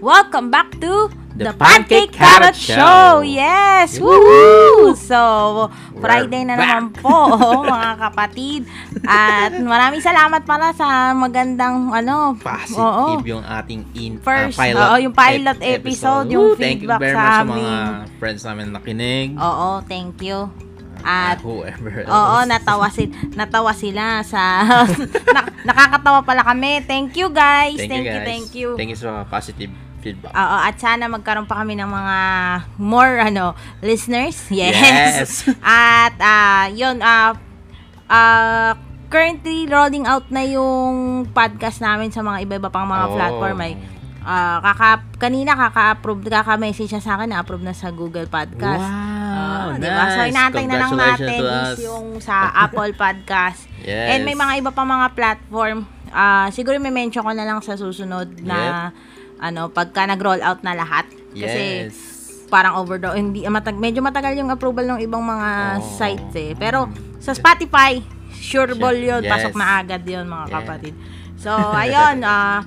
Welcome back to The Pancake Carrot Show. Yes! Woo! Woohoo! So, Friday na naman po, oh, mga kapatid. At maraming salamat pala sa magandang ano, Positive oo. yung ating in, ah, First, pilot, oo, yung pilot ep- episode, yung Woo! Thank you feedback very sa much sa amin. mga friends namin na nakinig. Oo, thank you. Ah, At whoever else. Oo, natawa si natawa sila sa na, nakakatawa pala kami. Thank you guys. Thank, you, guys. thank you. Thank you sa positive feedback. Oo, at sana magkaroon pa kami ng mga more ano listeners. Yes. Yes. at ah, 'yun ah ah, currently rolling out na yung podcast namin sa mga iba-iba pang mga Oh. platform ay ah, kaka kanina kaka-approve kaka-message siya sa akin na approve na sa Google Podcast. Wow, Ah, diba? So, nice. inaantay na lang natin is yung sa Apple Podcast. Yes. And may mga iba pa mga platform. Ah, siguro may mention ko na lang sa susunod na ano, pagka nag-roll out na lahat. Kasi Yes. parang overdo hindi matag medyo matagal yung approval ng ibang mga Oh. sites eh. Pero sa Spotify, sureball yun. Yes. Pasok na agad yun mga Yeah. kapatid. So, ayun, ah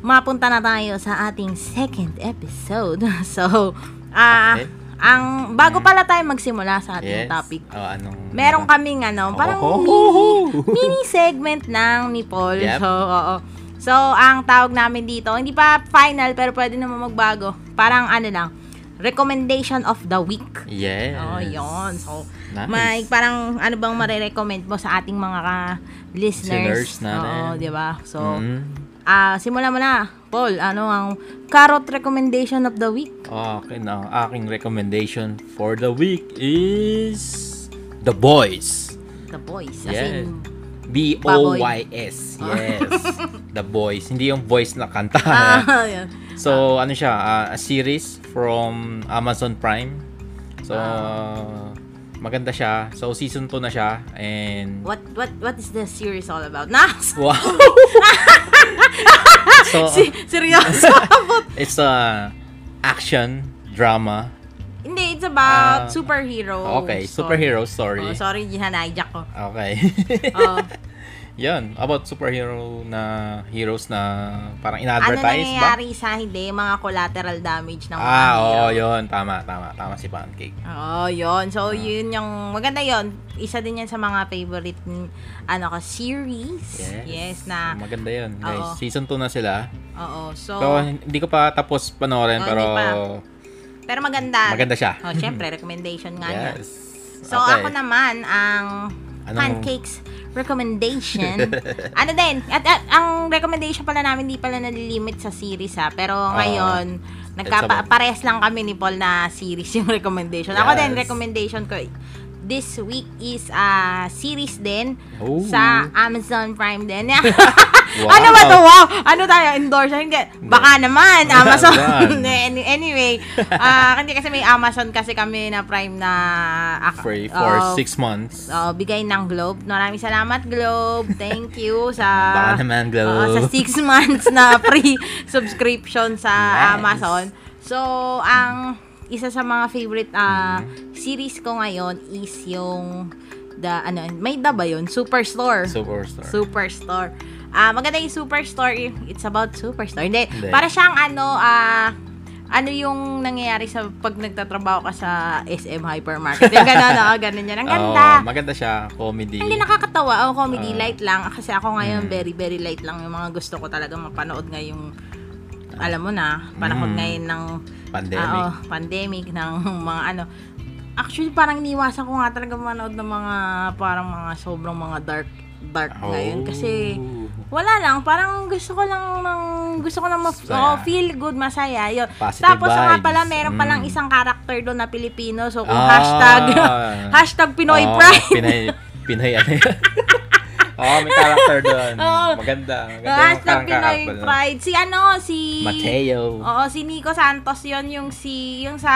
mapunta na tayo sa ating second episode. So, ah Okay. ang bago pala tayo magsimula sa ating Yes. topic, Oh, anong meron kaming ano, parang Oh. mini, mini segment ng ni Paul. Yep. So, oo. So, ang tawag namin dito, hindi pa final pero pwede naman magbago. Parang ano lang, recommendation of the week. Yes. Oh, yun. So, Nice. may parang ano bang marirecommend mo sa ating mga ka- listeners? Listeners natin. Oo, di ba? So, Mm. ah simula mo na. Paul, ano ang carrot recommendation of the week? Okay na. Aking recommendation for the week is The Boys. The Boys. As Yes. in, B-O-Y-S. Yes. The Boys. Hindi yung voice na kanta. ah, yun. So, ano siya, ah, a series from Amazon Prime. So, Ah. maganda siya. So, season 2 na siya. And, What what what is the series all about? Na, wow! so, si, seryoso. it's a action drama. Hindi, it's about Ah, superhero. Okay, story. superhero story. Oh, sorry, hinanijack ko. Okay. Oh. Yun, about superhero na heroes na parang ano in-advertise ba? nangyayari sa hindi, mga collateral damage ng mga Ah, hero. oo, yun. Tama, tama. Tama si Pancake. Oo, yun. Ah. So, yun yung, maganda yun. Isa din yan sa mga favorite, ano ko, series. Yes. na, So, maganda yun, guys. Oo. Season 2 na sila. oo. So, So, hindi ko pa tapos panoorin, Oh, pero pero maganda. maganda siya. Oh, syempre, recommendation nga yan. yes. So, ako naman, ang Anong- pancakes recommendation. ano din, at, at ang recommendation pala namin, di pala nalilimit sa series ha. Pero ngayon, nagkapa, about- parehas lang kami ni Paul na series yung recommendation. Ako din, Yes. recommendation ko this week is a series din Oh. sa Amazon Prime din. Wow. Ano ba to? Wow! Ano tayo? Endorse? Hindi. Baka naman. Amazon. Anyway, ah hindi kasi may Amazon kasi kami na Prime na ak- Free for oh, 6 months. oh, bigay ng Globe. Maraming salamat, Globe. Thank you sa Baka naman, Globe. Oo, sa 6 months na free subscription sa Yes. Amazon. So, ang isa sa mga favorite Mm-hmm. series ko ngayon is yung the ano, may da ba yun? Superstore. Superstar. Superstore. Ah, maganda yung Superstore. It's about Superstore. Hindi, Hindi. para siyang ano, ah, ano yung nangyayari sa pag nagtatrabaho ka sa SM Hypermarket. Yung gano'n, oh, ganun yan. Ang ganda. Oo, maganda siya. Comedy. Hindi nakakatawa. Oh, comedy Ah. light lang. Kasi ako ngayon, Mm. very, very light lang. Yung mga gusto ko talaga mapanood ngayong, alam mo na, panahon Mm. ngayon ng Pandemic. ah, oh, pandemic, ng mga ano. Actually, parang iniwasan ko nga talaga manood ng mga, parang mga sobrang mga dark, dark ngayon. Kasi, Oh. Wala lang, parang gusto ko lang ng gusto ko lang ma- oh, feel good, masaya. Yun. Positive Tapos nga vibes. pala, meron palang Mm. isang character doon na Pilipino. So, kung Ah. hashtag, hashtag Pinoy Oo, Pride. Pinoy, Pinoy ano Oo, may character doon. Oo. Maganda. Maganda Ah, yung parang Pinoy doon. Pride. Si ano, si... Mateo. Oo, si Nico Santos yon yung si yung sa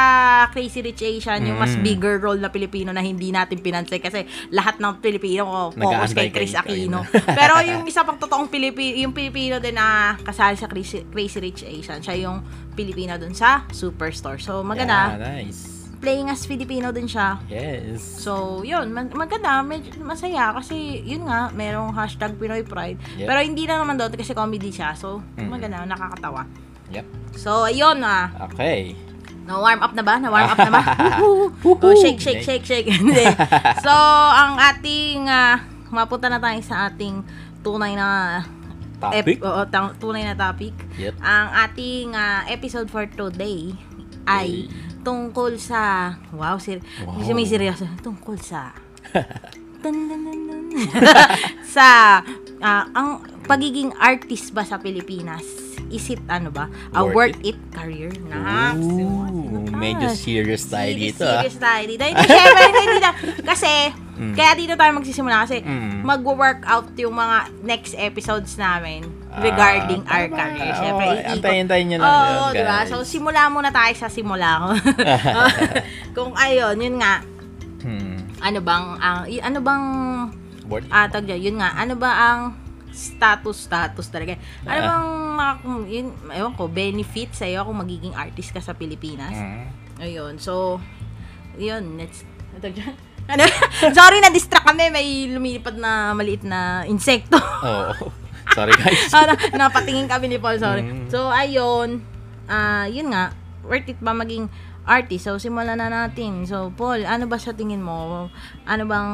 Crazy Rich Asian, yung mas Mm. bigger role na Pilipino na hindi natin pinansin kasi lahat ng Pilipino ko focus kay Chris Aquino. Pero yung isa pang totoong Pilipino, yung Pilipino din na kasali sa Crazy, Crazy Rich Asian, siya yung Pilipino dun sa Superstore. So maganda. Yeah, nice. Playing as Filipino din siya. Yes. So, yun, mag- maganda, masaya kasi yun nga, merong hashtag Pinoy Pride. Yep. Pero hindi na naman doon kasi comedy siya. So, Mm. maganda, nakakatawa. Yep. So, ayun ah. Okay. Na-warm up na ba? Na-warm up na ba? Woohoo! oh, shake, shake, shake, shake. Hindi. so, ang ating, ah, mapunta na tayo sa ating tunay na Topic? ep- oo, tang- tunay na topic. Yep. Ang ating ah, episode for today ay tungkol sa, wow, sir, Wow. may seryoso, tungkol sa, Dun, dun, dun, dun. sa, ah, ang pagiging artist ba sa Pilipinas? Is it, ano ba, a Worth worth it, career? Na, Ooh, medyo serious tayo Serious, dito. ah. serious tayo dito. Hindi, syempre, hindi na. Kasi, Mm. kaya dito tayo magsisimula kasi Mm. mag-workout yung mga next episodes namin regarding Ah, our career. Oo, Syempre, antayin-antayin nyo lang Oo, yun, di ba? guys. So, simula muna tayo sa simula ko. Kung ayun, yun nga, Hmm. ano bang, ang y- ano bang, it. ah, dyan, yun nga, ano ba ang status, status talaga. Ano Ah. bang, mga, yun, ewan ko, benefit sa'yo kung magiging artist ka sa Pilipinas? Hmm. Ayun, so, yun, let's, dyan. Ano? Sorry, na-distract kami. May lumilipad na maliit na insekto. Oo. Sorry guys. Ah, na, napatingin kami ni Paul, sorry. Mm. So, ayun, ah, yun nga, worth it ba maging artist? So, simulan na natin. So, Paul, ano ba sa tingin mo? Ano bang,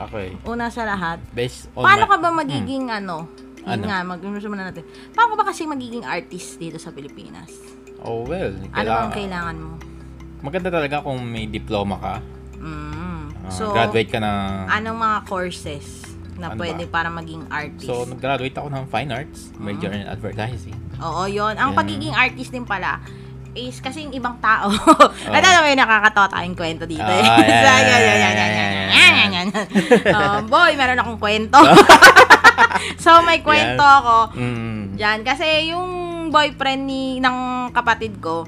Okay. una sa lahat, Based on paano my- ka ba magiging ano? Yun Ano? nga, mag-simulan natin. Paano ba kasi magiging artist dito sa Pilipinas? Oh well. Ano kailangan- bang kailangan mo? Maganda talaga kung may diploma ka. Mm. Ah, So, graduate ka na. anong mga courses na Ano pwede para maging artist? So, nag-graduate ako ng Fine Arts, major Mm. in advertising. Oo, yon. Ang pagiging artist din pala is kasi yung ibang tao. At alam mo yung nakakatawa tayong kwento dito. So, yeah, yeah, yeah, yeah, yeah. yan, yan, yan. Um, boy, meron akong kwento. so, may kwento Yes. ako. Mm. Yan, kasi yung boyfriend ni ng kapatid ko,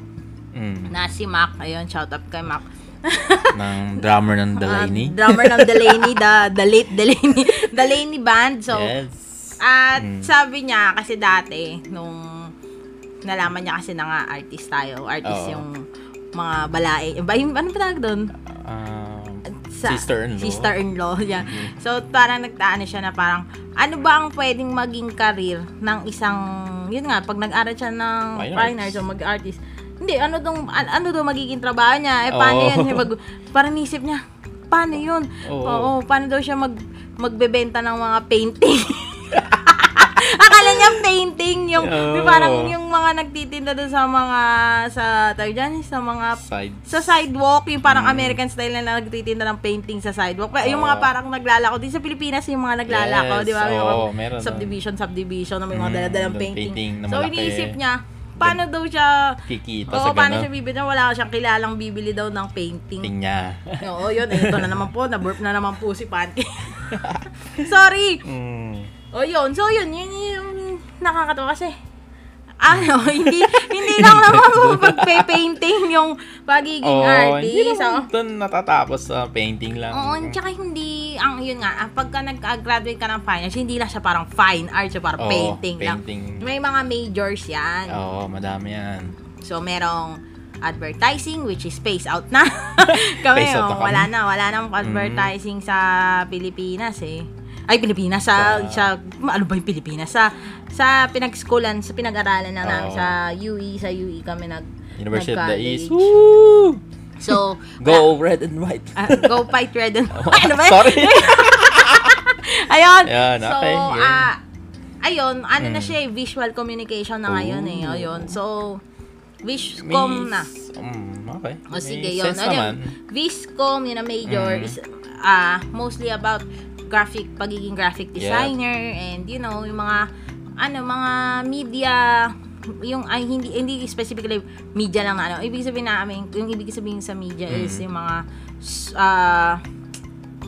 Mm. na si Mac, ayun, shout out kay Mac. Ng drummer ng Delaney. Ah, drummer ng Delaney, the, the late Delaney, Delaney Band. So, yes. At Mm. sabi niya, kasi dati, nung nalaman niya kasi na nga artist tayo, artist Oo. yung mga balae. Ba, yung, ano ba tawag doon? Um, Sa- sister-in-law. Sister-in-law, yan. Mhm. So, parang nagtaano siya na parang, ano ba ang pwedeng maging karir ng isang, yun nga, pag nag-aral siya ng Fine arts o mag-artist, hindi, ano dong, an- ano daw magiging trabaho niya? Eh, paano yan? Eh, Mag, parang nisip niya, paano yun? Oo. Oo, paano daw siya mag, magbebenta ng mga painting? Akala niya painting yung Oo. parang yung mga nagtitinda doon sa mga sa tawag dyan, sa mga Side. sa sidewalk, yung parang Mm. American style na nagtitinda ng painting sa sidewalk. Pero yung mga parang naglalako, di sa Pilipinas yung mga naglalako, Yes, di ba? Yung mga oo, meron subdivision, subdivision, na may mga Mm, daladalang painting. painting So, iniisip niya, paano daw siya, Kikita oo, sa paano gano'n. siya bibili? Wala siyang kilalang bibili daw ng painting. Ting niya. Oo, yun. Eh, ito na naman po. Na-burp na naman po si Pancake. Sorry. Mm. O yun, so yun, yun yung nakakatawa kasi ano, hindi hindi lang naman mo pagpe-painting yung pagiging Oh, hindi artist. naman Oo, doon natatapos sa painting lang. Oo, tsaka hindi, ang yun nga, ah, pagka nag-graduate ka ng fine arts, hindi lang siya parang fine arts, siya parang Oo, painting, lang. painting. May mga majors yan. Oo, madami yan. So, merong advertising, which is space out na. kami, Phase out oh, na kami. wala na, wala nang advertising sa Pilipinas eh. Ay, Pilipinas, sa, sa, Sa- ano ba yung Pilipinas? Sa, sa pinag-schoolan, sa pinag-aralan na namin, Oo. sa UE, sa UE kami nag, University of the. East. Woo! So, Go red and white. ah, go fight red and ano ba? Sorry. Ayun. Yan, so, okay, yun. ah, ayun, ano na Mm. siya eh, visual communication na ngayon eh. Ayun. So, Viscom na. Mm, okay. O sige, yun. sense Ano? Viscom, yun na major, Mm. is ah mostly about graphic, pagiging graphic Yeah. designer, and you know, yung mga, ano, mga media, yung, ay, hindi, hindi specifically media lang na, ano, ibig sabihin namin, yung ibig sabihin sa media Mm. is yung mga, ah,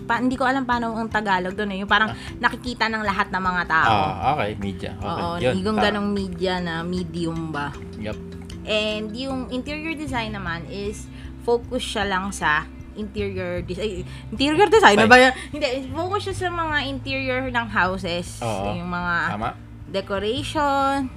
pa, hindi ko alam paano ang Tagalog doon eh. Yung parang nakikita ng lahat ng mga tao. Ah, okay. Media. Okay. Oo, Yun, yung ganong media na medium ba. Yup. And yung interior design naman is focus siya lang sa interior design. Interior design na ba? yan? Hindi, focus siya sa mga interior ng houses. Oo. Yung mga Tama. decoration.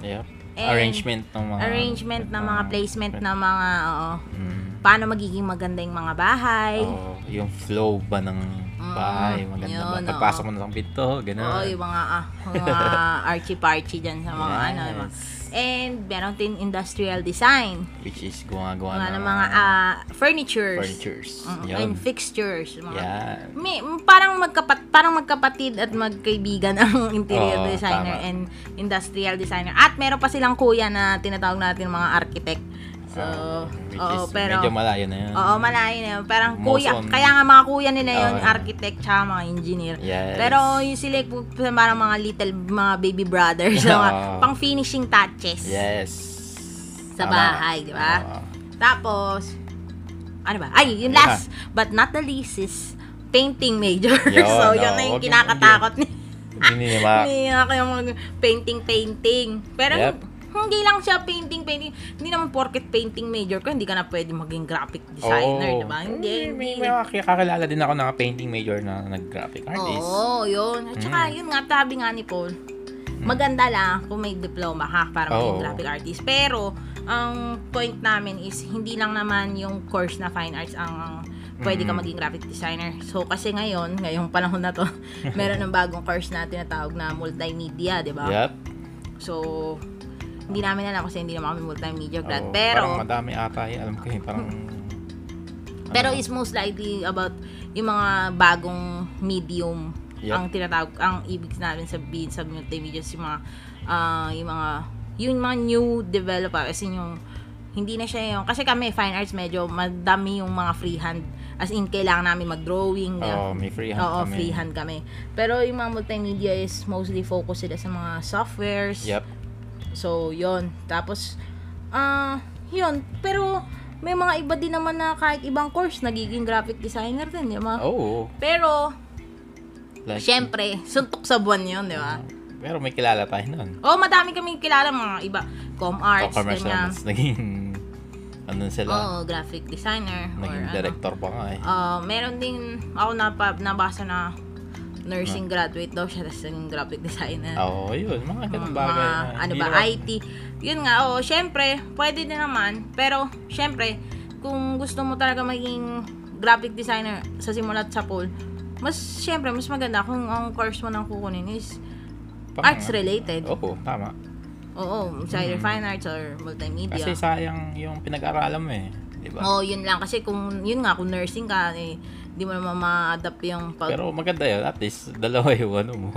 And arrangement ng mga... arrangement ng mga placement ng mga, oo. Mm. paano magiging maganda yung mga bahay. Oo, yung flow ba ng bahay, maganda ba? yun, Pagpasok oo. mo ng pinto, gano'n. Oo, yung mga, ah, mga archie-parchie dyan sa mga ano. Yung mga, Yes. And meron din industrial design. Which is gumagawa Mga, ng mga ah, furnitures. furnitures. Yun. and fixtures. Mga, Yan. may, parang magkapat parang magkapatid at magkaibigan ang interior Oo, designer tama. and industrial designer. At meron pa silang kuya na tinatawag natin mga architect. So, Oo, which oo, is pero medyo malayo na yun. Oo, malayo na yun. Parang Most kuya, on- kaya nga mga kuya nila yun, Oo. architect tsaka mga engineer. Yes. Pero yung sila parang mga little, mga baby brothers, so, Oo. pang finishing touches Yes. sa Tama. bahay, di ba? Oo. Tapos, ano ba? Ay, yung Yun last but not the least is painting major. Yun, so, yun oo. na yung kinakatakot ni Hindi. Hindi na kayo mag painting-painting. Pero Yep. Hindi lang siya painting-painting. Hindi naman porket painting major ka, hindi ka na pwede maging graphic designer, Oo. di ba? Hindi, Eh, hindi. May, may kakilala din ako na painting major na nag-graphic artist. Oo, yun. At saka, Mm. yun nga, sabi nga ni Paul, maganda lang kung may diploma ka para maging Oo. graphic artist. Pero, ang point namin is, hindi lang naman yung course na fine arts ang pwede ka maging graphic designer. So, kasi ngayon, ngayong panahon na to, meron ng bagong course na tinatawag na multimedia, di ba? Yup. So, hindi namin alam kasi hindi naman kami multimedia grad. Oo, pero, Parang madami ata eh. Alam ko eh. Parang... pero ano, is most likely about yung mga bagong medium Yep. ang tinatawag, ang ibig namin sabihin sa multimedia yung mga, ah, yung mga, yung mga new developer, as in yung, hindi na siya yung, kasi kami, fine arts, medyo madami yung mga freehand. As in, kailangan namin mag-drawing. Oo, may freehand Oo, kami. freehand kami. Pero yung mga multimedia is mostly focus sila sa mga softwares. Yup. So, yon Tapos, ah, yun. Pero, may mga iba din naman na kahit ibang course, nagiging graphic designer din, di ba? Oo. Pero, Like, syempre, suntok sa buwan yun, di ba? Pero may kilala tayo nun. Oh, madami kaming kilala mga iba. Com arts, Oh, commercial. ganyan. Naging... Ano sila? Oo, graphic designer. or naging ano. director pa nga eh. Ah, meron din, ako napa, nabasa na nursing graduate daw siya, tapos naging graphic designer. Oo, yun. Mga ganun mga, bagay. na ano ba, naman- IT. Yun nga, oo, syempre, pwede din naman. Pero, syempre, kung gusto mo talaga maging graphic designer sa simulat sa pool, mas, syempre, mas maganda kung ang course mo nang kukunin is Pang- arts related. Oo, tama. Oo, sa either Mm. fine arts or multimedia. Kasi sayang yung pinag-aralan mo eh. Di ba? Oo, yun lang. Kasi kung, yun nga, kung nursing ka, eh, di mo naman ma-adapt yung pag... Pero maganda yun. At least, dalawa yung ano mo.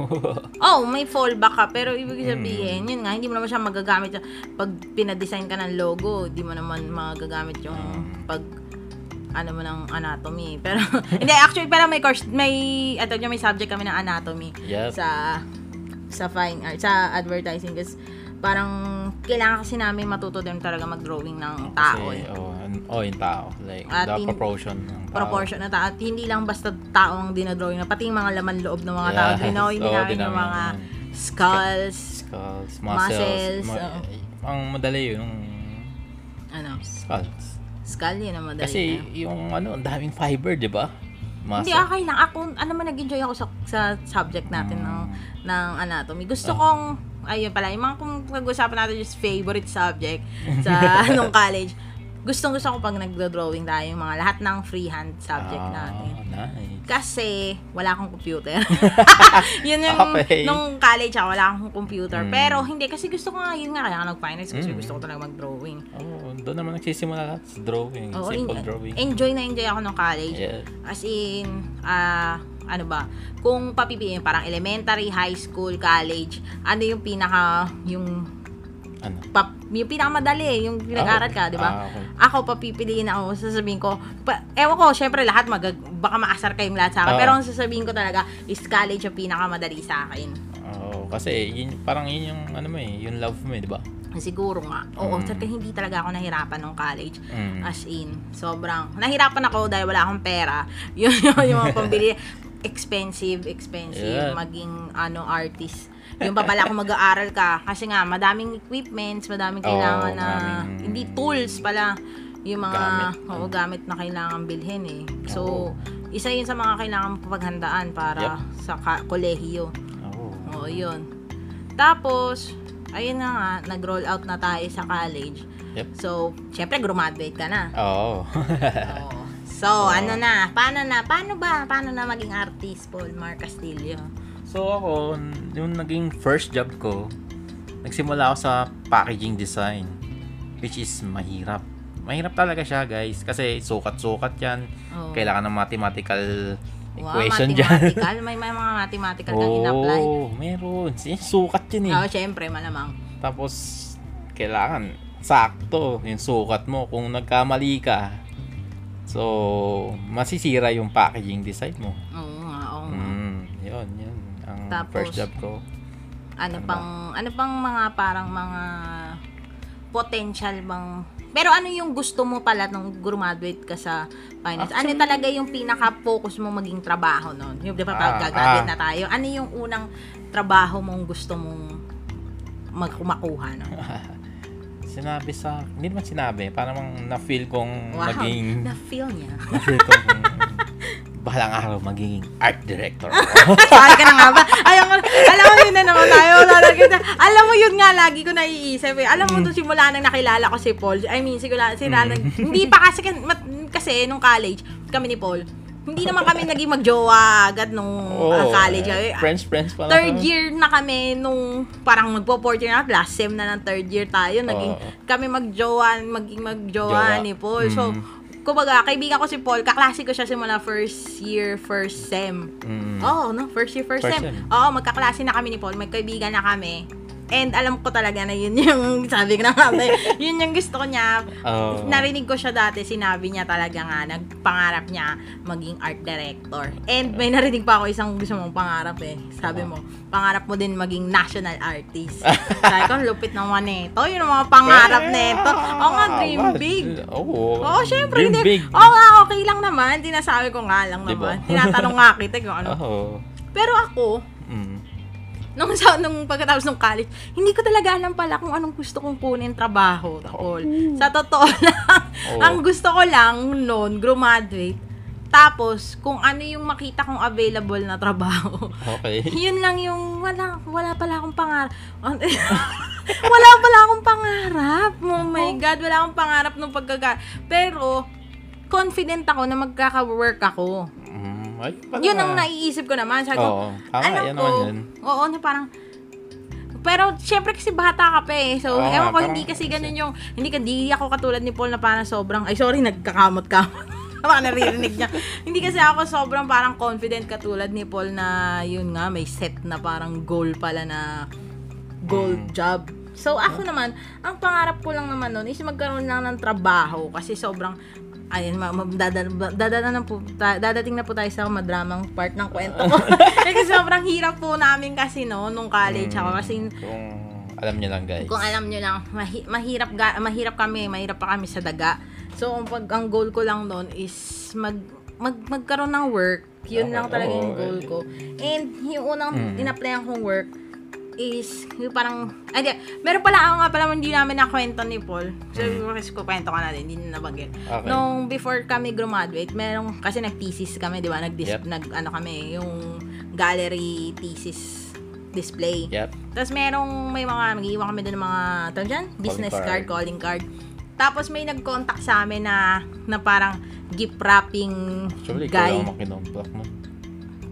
oh, may fallback ka. Pero ibig Mm. sabihin, yun nga, hindi mo naman siya magagamit. Pag pinadesign ka ng logo, di mo naman magagamit yung Mm. pag ano mo ng anatomy. Pero, hindi, actually, pero may course, may, ito may subject kami ng anatomy Yep. sa sa fine art, sa advertising. Kasi parang kailangan kasi namin matuto din talaga mag-drawing ng tao. Kasi, eh. oh, an- oh, yung tao. Like, At the in- proportion ng tao. proportion na tao. At hindi lang basta tao ang dinadrawing na, pati yung mga laman loob ng mga tao. Yes. Dinawin din Oo, namin yung dinawin mga skulls, Skulls, Muscles, muscles. ma- oo. ang madali yun, yung ano, skulls. skull yun ang madali. Kasi na. yung ano, ang daming fiber, di ba? Hindi, Muscle. okay lang. Ako, ano man, nag-enjoy ako sa, sa subject natin ng, Mm. ng anatomy. Gusto Ah. kong, ayun pala, yung mga kung pag-usapan natin yung favorite subject sa nung college, gustong gusto ko pag nagdo-drawing tayo yung mga lahat ng freehand subject Ah, natin. nice. Kasi, wala akong computer. yun yung, Okay. nung college ako, wala akong computer. Mm. Pero, hindi, kasi gusto ko nga, yun nga, kaya ako nag-finance kasi Mm. gusto ko talaga mag-drawing. Oh, doon naman nagsisimula lahat sa drawing. Oo, simple en- drawing. enjoy na enjoy ako nung college. Yeah. As in, ah, ano ba, kung papipiliin, parang elementary, high school, college, ano yung pinaka, yung, Ano? pap, yung pinakamadali, yung pinag-aral ka, di ba? Ah, okay. Ako, papipiliin ako, sasabihin ko, pa, ewan ko, syempre lahat, mag, baka maasar kayong lahat sa akin, Oo. pero ang sasabihin ko talaga, is college yung pinakamadali sa akin. Oo, kasi yun, parang yun yung ano mo eh, yung love mo eh, di ba? Siguro nga. Oo, Mm. mm. hindi talaga ako nahirapan nung college. Mm. As in, sobrang, nahirapan ako dahil wala akong pera. Yun yung, yung mga pambili. Expensive, expensive, Yeah. maging ano, artist. Yung pa pala kung mag-aaral ka. Kasi nga, madaming equipments, madaming kailangan na, maraming- hindi tools pala. Yung mga, Gamit. oo, gamit na kailangan bilhin eh. So, Oo. isa yun sa mga kailangan paghandaan para sa ka- kolehiyo. Oo. Oo, yun. Tapos, ayun na nga, nag-roll out na tayo sa college. Yep. So, syempre, graduate ka na. Oo. Oo. So, ano na? Paano na? Paano ba? Paano na maging artist, Paul Mar Castillo? so ako, yung naging first job ko, nagsimula ako sa packaging design. Which is mahirap. Mahirap talaga siya, guys. Kasi sukat-sukat yan. Oo. Kailangan ng mathematical Wow, equation dyan. mathematical. May, may mga mathematical kang in-apply. Oo, meron. Sukat yun eh. Oo, syempre, malamang. Tapos, kailangan sakto yung sukat mo. Kung nagkamali ka, so, masisira yung packaging design mo. Oo nga, oo nga. Mm, yun, yun. Ang Tapos, first job ko. Ano Ano pang, ano pang mga parang mga potential bang pero ano yung gusto mo pala nung graduate ka sa finance? ano Actually- talaga yung pinaka-focus mo maging trabaho noon? Yung di ba Ah, pag graduate ah. na tayo, ano yung unang trabaho mong gusto mong magkumakuha no? Sinabi sa, hindi naman sinabi, parang na-feel kong Wow, maging, na-feel niya. na-feel kong bahalang araw magiging art director. Sorry ka na nga ba? Ayaw ko, alam mo yun na naman tayo. Alam mo yun nga, lagi ko naiisip eh. Alam mo, Mm. simula nang nakilala ko si Paul, I mean, sigula, sila, hindi pa kasi, kasi nung college, kami ni Paul, hindi naman kami naging magjowa agad nung ah, college. Eh, Friends, friends pa lang. Third year na kami nung parang magpo fourth year na, last sem na ng third year tayo. Naging Oo. kami magjowa, maging magjowa Jowa. ni Paul. So, Mm. kumbaga, kaibigan ko si Paul, kaklase ko siya simula first year, first sem. Mm. Oo, no? First year, first, First sem. sem. Oo, magkaklase na kami ni Paul. Magkaibigan na kami. And alam ko talaga na yun yung, sabi ko na nga, yun yung gusto ko niya. Oo. Narinig ko siya dati, sinabi niya talaga nga, nagpangarap niya maging art director. And may narinig pa ako isang gusto mong pangarap eh. Sabi mo, pangarap mo din maging national artist. sabi ko, lupit naman nito. Yun ang mga pangarap nito. Oo nga, dream Ah, big. Oo. Oo, syempre. Dream Hindi. big. Oo nga, okay lang naman. Tinasabi ko nga lang Diba? naman. Tinatanong nga kita kung ano. Oo. Pero ako, Mm. Nung, sa, nung pagkatapos ng college, hindi ko talaga alam pala kung anong gusto kong kunin trabaho. Tol. Sa totoo lang, Oo. ang gusto ko lang noon, graduate, tapos kung ano yung makita kong available na trabaho. Okay. Yun lang yung wala wala pala akong pangarap. wala pala akong pangarap. Oh my god, wala akong pangarap nung pagkaga. Pero confident ako na magkaka-work ako. Mm. Ay. Yun ang naiisip ko naman. Sabi ko, Oo. Tama, alam yan ko, naman yun. oo, na parang, pero syempre kasi bata ka pa eh. So, Oo ewan nga, ko, parang- hindi kasi ganun yung, hindi ka, di ako katulad ni Paul na parang sobrang, ay sorry, nagkakamot-kamot. Baka naririnig niya. hindi kasi ako sobrang parang confident katulad ni Paul na yun nga, may set na parang goal pala na goal Mm. job. So, ako naman, ang pangarap ko lang naman nun is magkaroon lang ng trabaho kasi sobrang ayun, ma- ma- dada- dadada na po, ta- dadating na po tayo sa madramang part ng kwento ko. kasi sobrang hirap po namin kasi no, nung college ako. Kasi Kung alam niyo lang, guys. kung alam nyo lang, mahi- mahirap, ga- mahirap kami, mahirap pa kami sa daga. So, ang, pag, ang goal ko lang doon is mag, mag, magkaroon ng work. Yun Okay, lang talaga yung oo, goal eh. ko. And yung unang Mm. kong work is yung parang, ay di, meron pala ako nga pala hindi namin nakwento ni Paul. So, Mm. kasi ko kwento ka na din, hindi na nabanggit. Okay. Nung before kami graduate, merong, kasi nag-thesis kami, di ba? Nag, Yep. nag ano kami, yung gallery thesis display. Yep. Tapos merong, may mga, mag-iwan kami doon ng mga, tawag dyan? Business card. card. calling card. Tapos may nag-contact sa amin na, na parang gift wrapping Actually, ikaw guy. lang ang makinontak mo. Ah,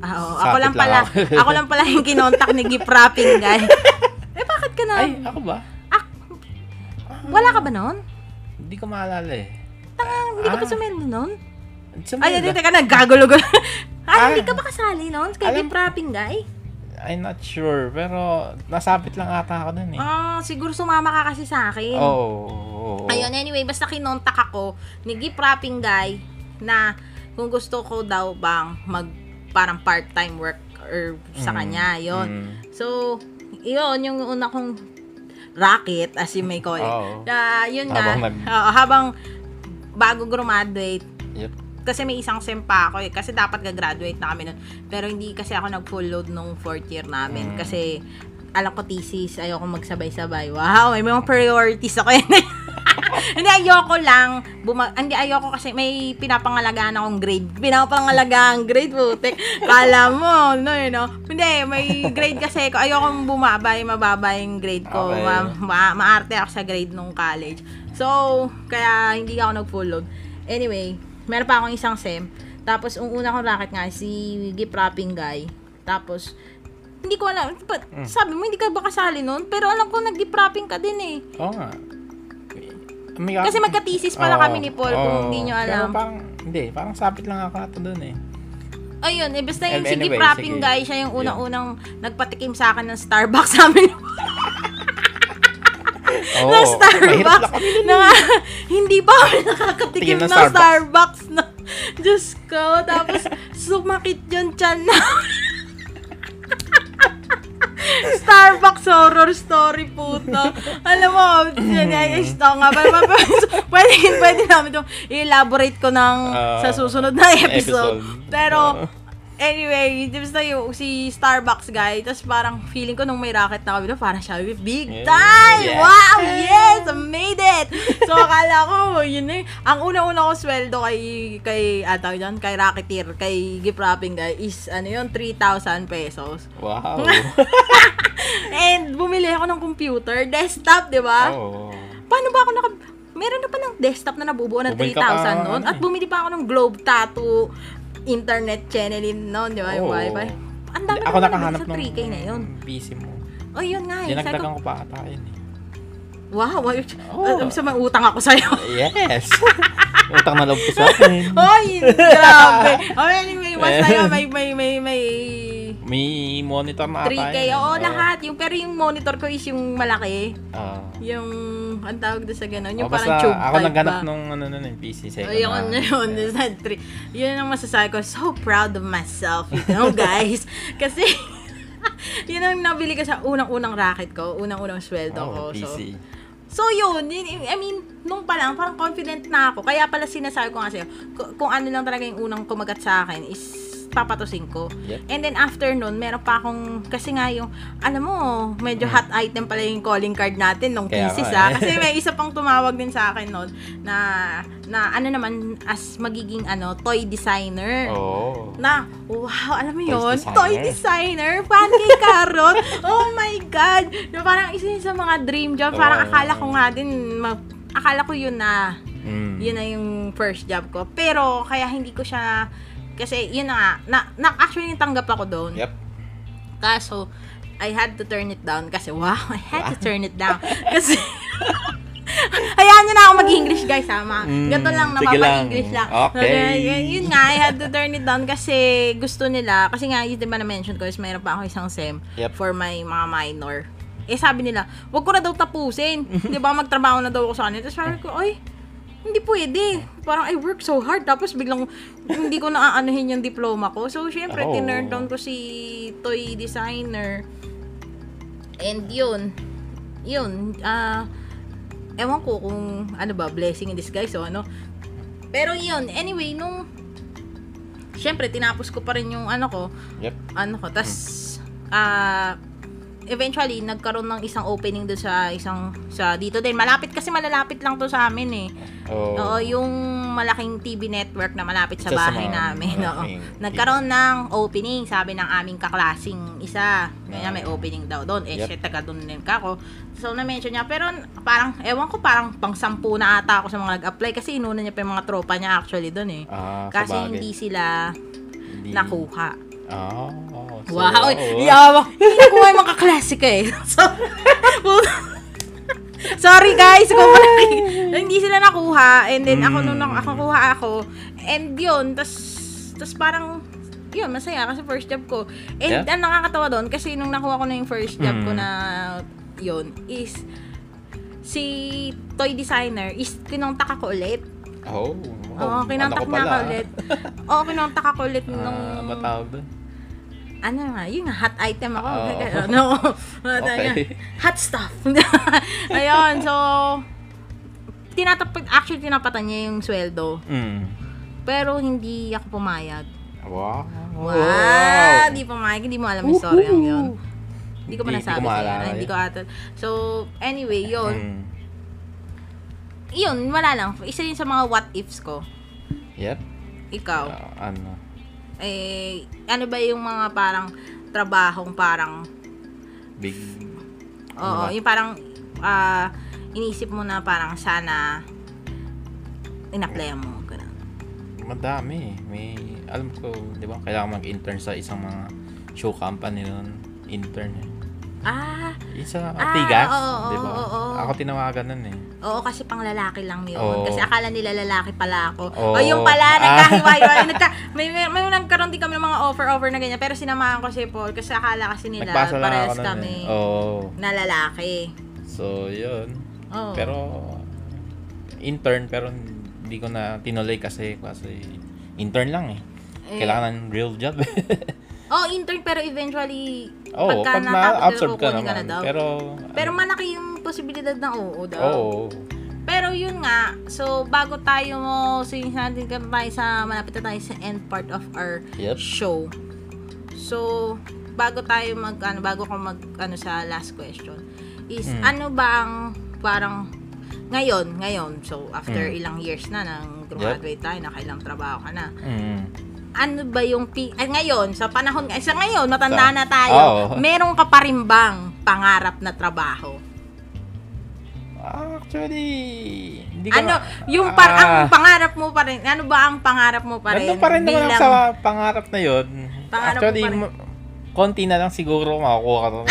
oo. Sapit ako lang lang pala, ako. ako lang pala yung kinontak ni gift wrapping guy. eh, bakit ka na? Ay, ako ba? Wala ka ba noon? Hindi ko maalala eh. Hindi ka pa Ah. sumendo noon? Sa Ay, hindi, teka, nagkagulo-gulo. ah, Ah. hindi ka ba kasali noon? Kay gift wrapping guy? I'm not sure, pero nasapit lang ata ako dun eh. Ah, siguro sumama ka kasi sa akin. Oo. oo, oo. Ayun, anyway, basta kinontak ako ni gift wrapping guy na kung gusto ko daw bang mag parang part-time work or sa Mm, kanya, yon. mm. So, yun, yung una kong racket, as you may call it. Oo. Na, yun nga, Habang nag- oo, habang bago graduate, Yep. kasi may isang sem pa ako eh. Kasi dapat gagraduate na kami nun. Pero hindi kasi ako nag-full load nung fourth year namin. Mm. Kasi alam ko thesis, ayoko magsabay-sabay. Wow, may mga priorities ako yun. hindi, ayoko lang. Buma- hindi, ayoko kasi may pinapangalagaan akong grade. Pinapangalagaan grade, putik. Kala mo, no, you know. Hindi, may grade kasi ko. Ayoko bumaba, yung mababa yung grade ko. Okay. Ma- ma- maarte ako sa grade nung college. So, kaya hindi ako nag-full load. Anyway, meron pa akong isang sem. Tapos, ang una kong racket nga, si gift wrapping guy. Tapos, hindi ko alam. But, Sabi mo, hindi ka ba kasali nun? Pero alam ko, nag-gift wrapping ka din eh. Oo nga. May- Kasi magka-thesis pala Oo, kami ni Paul kung oo. hindi nyo Pero alam. parang, hindi, parang sapit lang ako nato doon eh. Ayun, eh, basta yung Anyway, sige wrapping sige. guy, siya yung unang-unang nagpatikim sa akin ng Starbucks sa amin. Oo, ng Starbucks. kami. na, hindi pa kami nakakatikim ng ng Starbucks. Starbucks. na. Diyos ko. Tapos, sumakit yung tiyan na. Starbucks horror story puto. Alam mo, yan ay ito nga. Pwede, pwede namin ito i-elaborate ko ng, Ah, sa susunod na episode. episode. Pero, Ah. Anyway, di basta yung si Starbucks guy, tapos parang feeling ko nung may racket na kami doon, parang siya, big time! Yeah. Wow! Yes! I made it! So, akala ko, yun na yun. Ang una-una ko sweldo kay, kay, ah, tawag dyan, kay Racketeer, kay gift wrapping guy, is, ano yun, 3,000 pesos. Wow. And, bumili ako ng computer, desktop, di ba? Oo. Paano ba ako naka... Meron na pa ng desktop na nabubuo ng Bumili ka pa, 3,000 noon. ano At eh. bumili pa ako ng Globe Tattoo internet channel noon, di ba? Yung Oo. wifi. Ang dami Ako naman nakahanap sa ng 3K na yun. PC mo. Oh, yun nga eh. Sabi ko, Dinagdagan ko pa ata yun eh. wow, wow. Oo. Uh, sa may utang ako sa'yo. Yes! Utang na loob ko sa akin. Ay, grabe. Oh, anyway, basta yun, may, may, may, may May monitor na ata 3K. yun eh. Oo, lahat. Yung, pero yung monitor ko is yung malaki. Oo. Yung, ang tawag doon sa gano'n, yung Oh, parang tube ako type naghanap ba? nung ano nun, yung PC hand. na yun. This had three. Yun ang masasabi ko. So proud of myself, you know, guys. Kasi, yun ang nabili ko sa unang-unang racket ko. Unang-unang sweldo ko. Oh, So, PC. so yun, yun. I mean, nung pa lang, parang confident na ako. Kaya pala sinasabi ko nga sa'yo, ku- kung ano lang talaga yung unang kumagat sa akin is papatusin ko. Yep. And then after nun, meron pa akong, kasi nga yung, alam mo, medyo hot item pala yung calling card natin nung Kaya thesis ah. eh. Kasi may isa pang tumawag din sa akin nun na, na ano naman, as magiging ano, toy designer. Oo. Na, wow, alam mo yun? designer. Toy designer, pancake carrot. oh my God! Na parang isa yun sa mga dream job. Parang Oo. akala ko nga din, ma- akala ko yun na, Mm. yun na yung first job ko. Pero, kaya hindi ko siya, kasi yun na nga, na, na actually tanggap ako doon. Yep. Kaso, I had to turn it down kasi wow, I had to turn it down. kasi, hayaan nyo na ako mag-English guys, sama. Mm, Ganito lang, napapa-English lang. lang. Okay. yun, yun nga, I had to turn it down kasi gusto nila, kasi nga, yun diba na-mention ko is mayroon pa ako isang SEM Yep. for my mga minor. Eh sabi nila, wag ko na daw tapusin. Di ba, magtrabaho na daw ako sa kanila. Tapos sabi ko, ay, hindi pwede. Parang I work so hard tapos biglang hindi ko naaanuhin yung diploma ko. So, syempre, Oh. tinurn down ko si toy designer. And yun, yun, ah, ewan ko kung ano ba, blessing in disguise o ano. Pero yun, anyway, nung, syempre, tinapos ko pa rin yung ano ko, Yep. ano ko, tas, ah, eventually, nagkaroon ng isang opening doon sa isang, sa dito din. Malapit kasi malalapit lang to sa amin eh. Oo. Oo, yung malaking TV network na malapit sa sa bahay mga namin. Oo. Nagkaroon ng opening, sabi ng aming kaklasing isa. Kaya may Ah. opening daw doon. Eh, Yep. siya taga doon din ka ako. So, na-mention niya. Pero, parang, ewan ko, parang pang sampu na ata ako sa mga nag-apply. Kasi inuna niya pa yung mga tropa niya actually doon eh. Ah, Kasi sabagay. hindi sila Hindi- nakuha. Ah, so, Wow! oo. Yawa! Hindi ko yung mga kaklase ka eh. So, Sorry guys, kung malaki. hindi sila nakuha. And then ako nung nak- ako kuha ako. And yun, tas, tas parang, yun, masaya kasi first job ko. And Yeah. ang nakakatawa doon, kasi nung nakuha ko na yung first job ko Mm. na, yun, is, si toy designer is kinontak ako ulit. Oh, Oo, kinontak na ako ulit. Oo, kinontak ako ulit nung, Ah, matawag doon. Ano nga, yun nga, hot item ako. Oo. ano, Okay. hot stuff. Ayun, so, tinatapag, actually tinapatan niya yung sweldo. Mm. Pero hindi ako pumayag. Wow. Wow! Hindi pumayag, hindi mo alam yung story ang yun. Hindi ko pa nasabi sa'yo. Hindi ko ata. So, anyway, yun. Mm. yun, wala lang. Isa yun sa mga what ifs ko. Yep. Ikaw, Ah, ano? Eh, ano ba yung mga parang trabahong parang, Big... oo, Ano yung parang, ah, inisip mo na parang sana, in-apply mo. Ganun. Madami. May... Alam ko, di ba? Kailangan mag-intern sa isang mga show company nun. Intern eh. Ah, Yung sa Ah, Tigas, oo, di ba? oo, oo. Ako tinawagan nun eh. oo, kasi pang lalaki lang yun. Oo. Kasi akala nila lalaki pala ako. Oo. O yung pala, Ah. nagkahiwa-hiwa. Nagka, may, may, may nagkaroon din kami ng mga offer-offer na ganyan. Pero sinamahan ko si Paul kasi akala kasi nila Nagpasa parehas kami eh. Oo. na lalaki. So, yun. Oo. Pero, intern, pero hindi ko na tinuloy kasi, kasi intern lang eh. Eh, Kailangan ng real job. Oh, intern pero eventually Oo, pagka pag na-absorb ka naman. daw. Pero, pero malaki yung posibilidad ng oo daw. oo. Pero yun nga, so bago tayo mo, so yun natin ka tayo sa, malapit na tayo sa end part of our Yep. show. So, bago tayo mag, ano, bago ko mag, ano sa last question, is Mm. ano ba ang parang, ngayon, ngayon, so after Mm. ilang years na nang graduate tayo, nakailang trabaho ka na, Mm. Ano ba yung pi- ay, ngayon sa panahon sa ngayon matanda Sa- na tayo Oo. meron ka pa rin bang pangarap na trabaho Actually, hindi ko ano na- yung par Ah. ang pangarap mo pa rin ano ba ang pangarap mo pa rin Nandun pa rin naman sa pangarap na yun. Pangarap mo Actually, pa rin. mo- konti na lang siguro makukuha ka rin.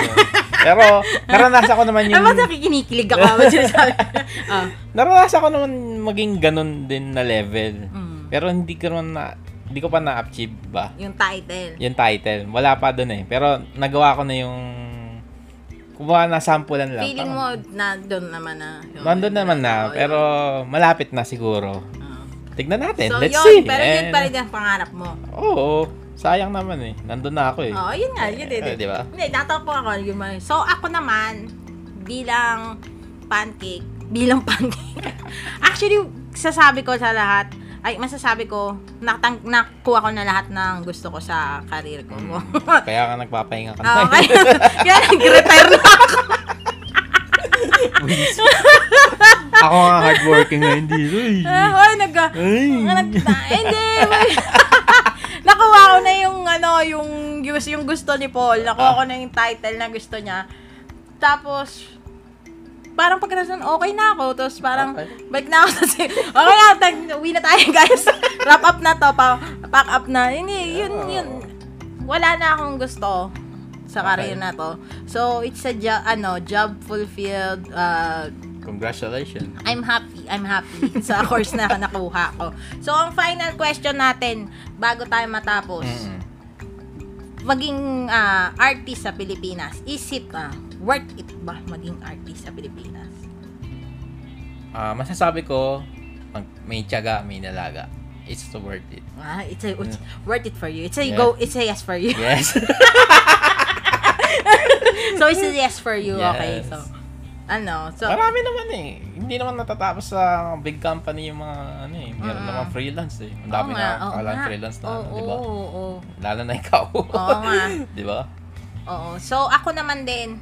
Pero, naranasan ko naman ano yung... ba nakikinikilig ako ah naranasan ko naman maging ganun din na level. mm, Pero hindi ko naman na... Hindi ko pa na-achieve ba? yung title Yung title. Wala pa dun eh. Pero, nagawa ko na yung... Kumuha na sampulan lang. feeling mo na doon naman na yun. Nandun naman na. Pero, malapit na siguro. yun. Oo. Tignan natin. so Let's yun see. pero yun And- pa rin ang pangarap mo Oo. Sayang naman eh. Nandun na ako eh. Oo, yun nga, yun din. Eh, di ba? Hindi, tatakbo ako. Yung So, ako naman, bilang pancake, bilang pancake. Actually, sasabi ko sa lahat, ay, masasabi ko, natang, nakuha ko na lahat ng gusto ko sa career ko. Kaya nga nagpapahinga ka Oo, kaya, kaya nag-retire na ako. ako nga hardworking na hindi. Uy. Ah, Hoy, nag... Ay. nag hindi. Nakuha ko na yung, ano, yung, yung, yung gusto ni Paul. Nakuha ko na yung title na gusto niya. Tapos, parang pagkatasan, okay na ako. Tapos parang, Okay. balik na ako sa si- Okay na, tag, uwi na tayo guys. Wrap up na to, pa, pack up na. Hindi, yun, yun. Wala na akong gusto sa career Okay. na to. So, it's a job, ano, job fulfilled, uh, Congratulations. I'm happy. I'm happy sa course na nakuha ko. So, ang final question natin, bago tayo matapos, Mm-mm. maging ah, artist sa Pilipinas, is it ah, worth it ba maging artist sa Pilipinas? Ah, masasabi ko, pag may tiyaga, may nalaga. It's so worth it. Ah, it's, a, it's worth it for you. It's a Yeah. go. It's a yes for you. Yes. so, it's a yes for you. Okay. Yes. So, ano? So, Marami naman eh. Hindi naman natatapos sa big company yung mga ano eh. Meron Mm-mm. naman freelance eh. Ang dami nga, na oo kalang nga. freelance na, Oo, ano, di ba? Oo, oo, oo. Lalo na ikaw. Oo nga. di ba? Oo. So, ako naman din,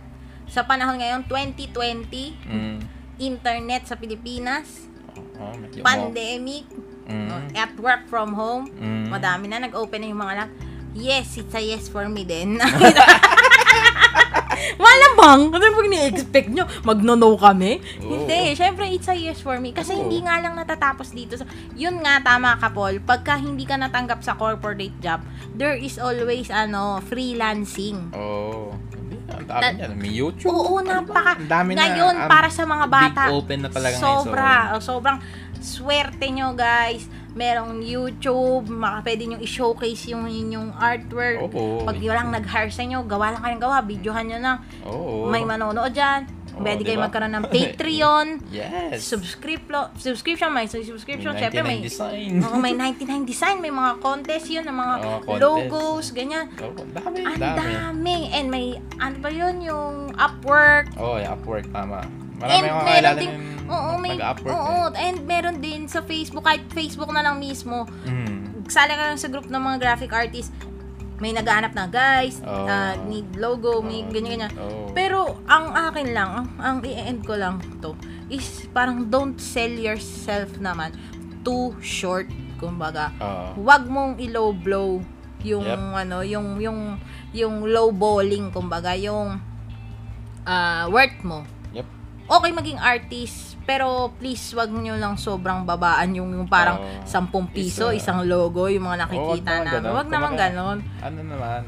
sa panahon ngayon, 2020, Mm. internet sa Pilipinas, Oh, pandemic, Mm. at work from home, Mm. madami na nag-open na yung mga lahat. Yes, it's a yes for me din. Malamang, ano pag ni-expect nyo? Magno-no kami? Oo. Hindi, syempre it's a yes for me. Kasi Oo. hindi nga lang natatapos dito. Sa, yun nga, tama ka, Paul. Pagka hindi ka natanggap sa corporate job, there is always, ano, freelancing. Oo. Dami That- niyan. May YouTube. Oo, Ano napaka. Ang dami na. Ngayon, ang para sa mga bata, Big open na talaga sobra, ngayon. oh, sobrang swerte nyo, guys. Merong YouTube, maka, pwede nyo i-showcase yung inyong artwork. Oo. Pag yun lang nag-hire sa inyo, gawa lang kayong gawa, videohan nyo lang. Oo. May manonood dyan. Oo, Pwede kayo diba? magkaroon ng Patreon. Yes. subscription, subscription, may subscription, May syempre may 99 design. Oo, may 99 design, may mga contest yun, ng mga contest. logos, ganyan. Ang dami, Ang dami. dami. And may, ano ba yun, yung Upwork, oh, Upwork, tama. Marami And akong meron din, yung oo, may, nag-Upwork. oo, and meron din sa Facebook, kahit Facebook na lang mismo, Eh. Mm. sali ka lang sa group ng mga graphic artists, may naghahanap na, guys, Oh. ah, need logo, may ganyan-ganyan. Oh. Pero, ang akin lang, ang, ang i-end ko lang to, is parang don't sell yourself naman too short, kumbaga. Oo. Huwag mong i-low blow yung Yep. ano, yung yung yung low balling kumbaga, yung ah, worth mo. Yep. Okay maging artist, pero please wag nyo lang sobrang babaan yung, yung parang Oo. 10 piso, Isa. isang logo, yung mga nakikita naman namin. Wag naman ganon. Ano naman?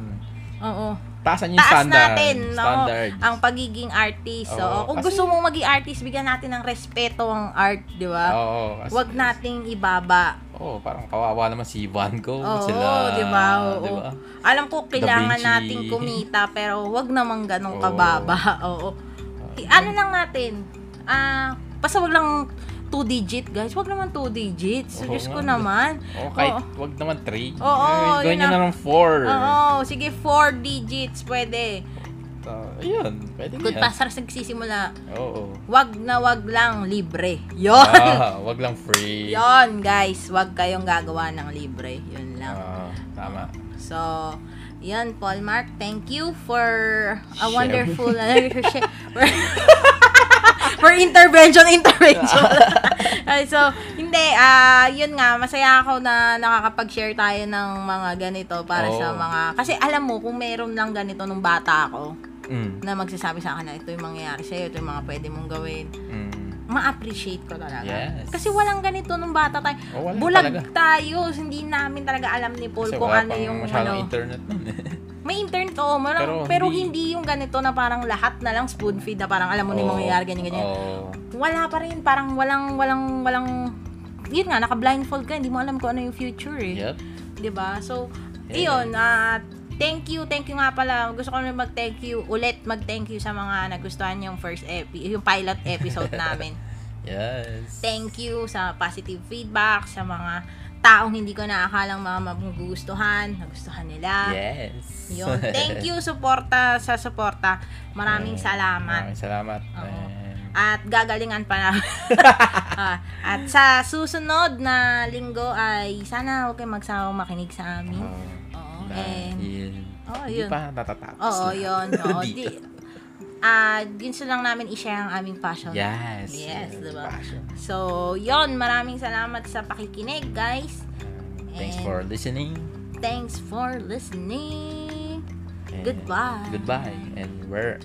Oo. Taasan yung Taas standard. natin, no? Standard. Ang pagiging artist. Oo, Oo, Kung kasi- gusto mo maging artist, bigyan natin ng respeto ang art, di ba? Oo. kasi- Wag nating ibaba. Oo, parang kawawa naman si Van Gogh. Oo, sila. di ba? Oo. Di ba? Alam ko kailangan nating kumita pero wag naman ganong kababa. Oo. I- Ano lang natin? Ah, basta wag lang two digit, guys. Wag naman two digits. Oo Diyos ko naman. Oo, kahit Oo. wag naman 3. Oo, Gawin yun nyo na. na ng 4. Oo, sige, four digits pwede. ayun, pwede Kung yan. pasar nagsisimula, Oo. wag na wag lang libre. Yon. Ah, wag lang free. Yon, guys. Wag kayong gagawa ng libre. Yun lang. Ah, tama. So, yan, Paul Mark. Thank you for a Share. wonderful for, intervention, intervention. Ay, so, hindi, ah, yun nga, masaya ako na nakakapag-share tayo ng mga ganito para sa Oo. mga, kasi alam mo, kung meron lang ganito nung bata ako, Mm. na magsasabi sa akin na ito yung mangyayari sa'yo, ito yung mga pwede mong gawin, Mm. ma-appreciate ko talaga. Yes. Kasi walang ganito nung bata tayo. Oh, wala Bulag talaga. tayo, hindi namin talaga alam ni Paul Kasi kung wala ano pang yung masyadong ano. internet nun eh. May internet oo, malang, pero, Pero hindi, hindi- yung ganito na parang lahat na lang spoon feed na parang alam mo na yung Oo. mangyayari ganyan ganyan. Oo. Wala pa rin, parang walang walang walang yun nga naka-blindfold ka, hindi mo alam kung ano yung future eh. Yep. 'Di ba? So, Yeah. iyon, ah, thank you, thank you nga pala. Gusto ko na mag-thank you ulit, mag-thank you sa mga nagustuhan yung first epi, yung pilot episode namin. Yes. Thank you sa positive feedback sa mga taong hindi ko naakalang mga magugustuhan, nagustuhan nila. Yes. Yun. Thank you suporta sa suporta. Maraming Eh, salamat. Maraming salamat. Oo. Eh, At gagalingan pa na. Ah, at sa susunod na linggo ay sana huwag kayong magsawang makinig sa amin. oo. Oo. Dahil oo, hindi yun. pa natatapos. Oo, lahat. yun. Oo, di, ah, gusto lang namin i-share ang aming passion. Yes. Yes, diba? Passion. So, yon Maraming salamat sa pakikinig, guys. Thanks And- for listening. Thanks for listening. And Goodbye. Goodbye. And we're